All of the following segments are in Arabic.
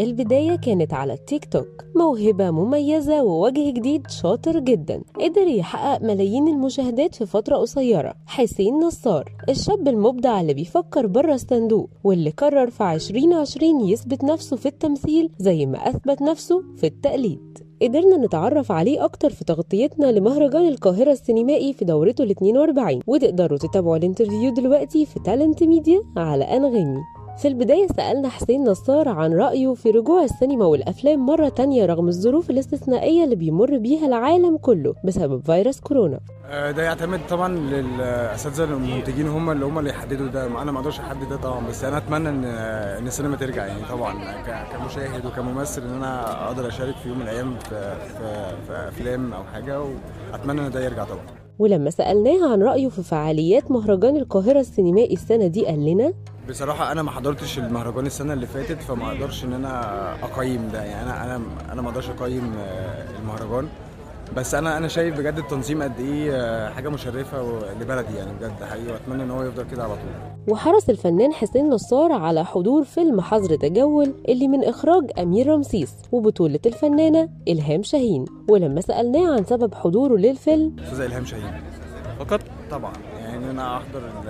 البداية كانت على التيك توك موهبة مميزة ووجه جديد شاطر جدا. قدر يحقق ملايين المشاهدات في فترة قصيرة. حسين نصار الشاب المبدع اللي بيفكر بره الصندوق واللي قرر في 2020 يثبت نفسه في التمثيل زي ما أثبت نفسه في التقليد. قدرنا نتعرف عليه أكتر في تغطيتنا لمهرجان القاهرة السينمائي في دورته ال 42 وتقدروا تتابعوا ال interview دلوقتي في Talent Media على أنغامي. في البداية سألنا حسين نصار عن رأيه في رجوع السينما والأفلام مرة تانية رغم الظروف الاستثنائية اللي بيمر بيها العالم كله بسبب فيروس كورونا. آه، ده يعتمد طبعا للأساتذة المنتجين هم اللي هم اللي يحددوا ده. أنا ما أقدرش أحدد ده طبعا بس أنا أتمنى إن إن السينما ترجع يعني طبعا كمشاهد وكممثل إن أنا أقدر أشارك في يوم من الأيام في, في, في أفلام أو حاجة وأتمنى إن ده يرجع طبعا. ولما سألناه عن رأيه في فعاليات مهرجان القاهرة السينمائي السنة دي قال لنا بصراحة أنا ما حضرتش المهرجان السنة اللي فاتت فما أقدرش إن أنا أقيم ده. يعني أنا أنا أنا ما أقدرش أقيم آه، المهرجان. بس أنا أنا شايف بجد التنظيم قد إيه آه، حاجة مشرفة لبلدي يعني بجد حقيقي وأتمنى إن هو يفضل كده على طول. وحرص الفنان حسين نصار على حضور فيلم حظر تجول اللي من إخراج أمير رمسيس وبطولة الفنانة إلهام شاهين. ولما سألناه عن سبب حضوره للفيلم أستاذ إلهام شاهين. فقط؟ طبعا. إن أنا أحضر ال-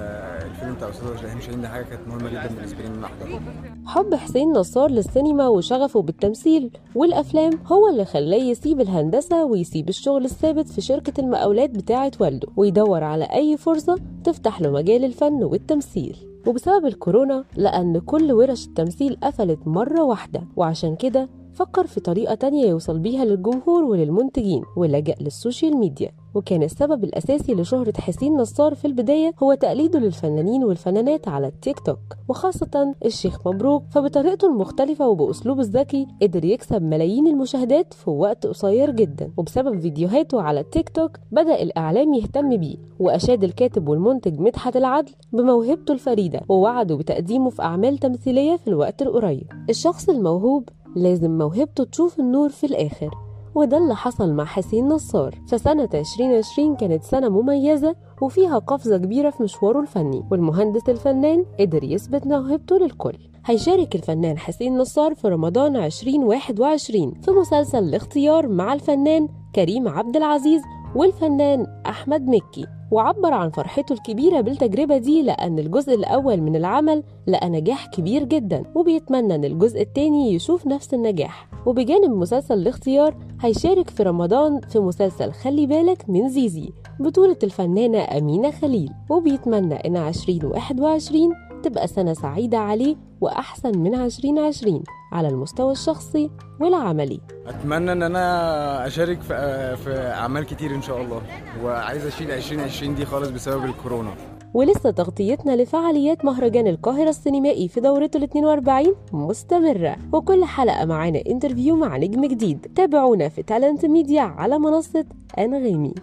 الفيلم بتاع أستاذ الهام شاهين دي حاجة كانت مهمة جدا بالنسبة لي إن أنا أحضره. حب حسين نصار للسينما وشغفه بالتمثيل والأفلام هو اللي خلاه يسيب الهندسة ويسيب الشغل الثابت في شركة المقاولات بتاعة والده ويدور على أي فرصة تفتح له مجال الفن والتمثيل. وبسبب الكورونا لأن كل ورش التمثيل قفلت مرة واحدة وعشان كده فكر في طريقة تانية يوصل بيها للجمهور وللمنتجين ولجأ لل social media. وكان السبب الأساسي لشهرة حسين نصار في البداية هو تقليده للفنانين والفنانات على التيك توك وخاصة الشيخ مبروك. فبطريقته المختلفة وبأسلوبه الذكي قدر يكسب ملايين المشاهدات في وقت قصير جدا. وبسبب فيديوهاته على التيك توك بدأ الإعلام يهتم بيه وأشاد الكاتب والمنتج مدحت العدل بموهبته الفريدة ووعده بتقديمه في أعمال تمثيلية في الوقت القريب. الشخص الموهوب لازم موهبته تشوف النور في الآخر وده اللي حصل مع حسين نصار. فسنة 2020 كانت سنة مميزة وفيها قفزة كبيرة في مشواره الفني والمهندس الفنان قدر يثبت موهبته للكل. هيشارك الفنان حسين نصار في رمضان 2021 في مسلسل الاختيار مع الفنان كريم عبد العزيز والفنان أحمد مكي. وعبر عن فرحته الكبيرة بالتجربة دي لأن الجزء الأول من العمل لقى نجاح كبير جدا وبيتمنى أن الجزء التاني يشوف نفس النجاح. وبجانب مسلسل الاختيار هيشارك في رمضان في مسلسل خلي بالك من زيزي بطولة الفنانة أمينة خليل وبيتمنى إن 2021 تبقى سنة سعيدة عليه وأحسن من 2020 على المستوى الشخصي والعملي. أتمنى إن أنا أشارك في في أعمال كتير إن شاء الله وعايز أشيل 2020 دي خالص بسبب الكورونا. ولسه تغطيتنا لفعاليات مهرجان القاهرة السينمائي في دورته ال 42 مستمرة. وكل حلقة معانا interview مع نجم جديد. تابعونا في Talent Media على منصة أنغامي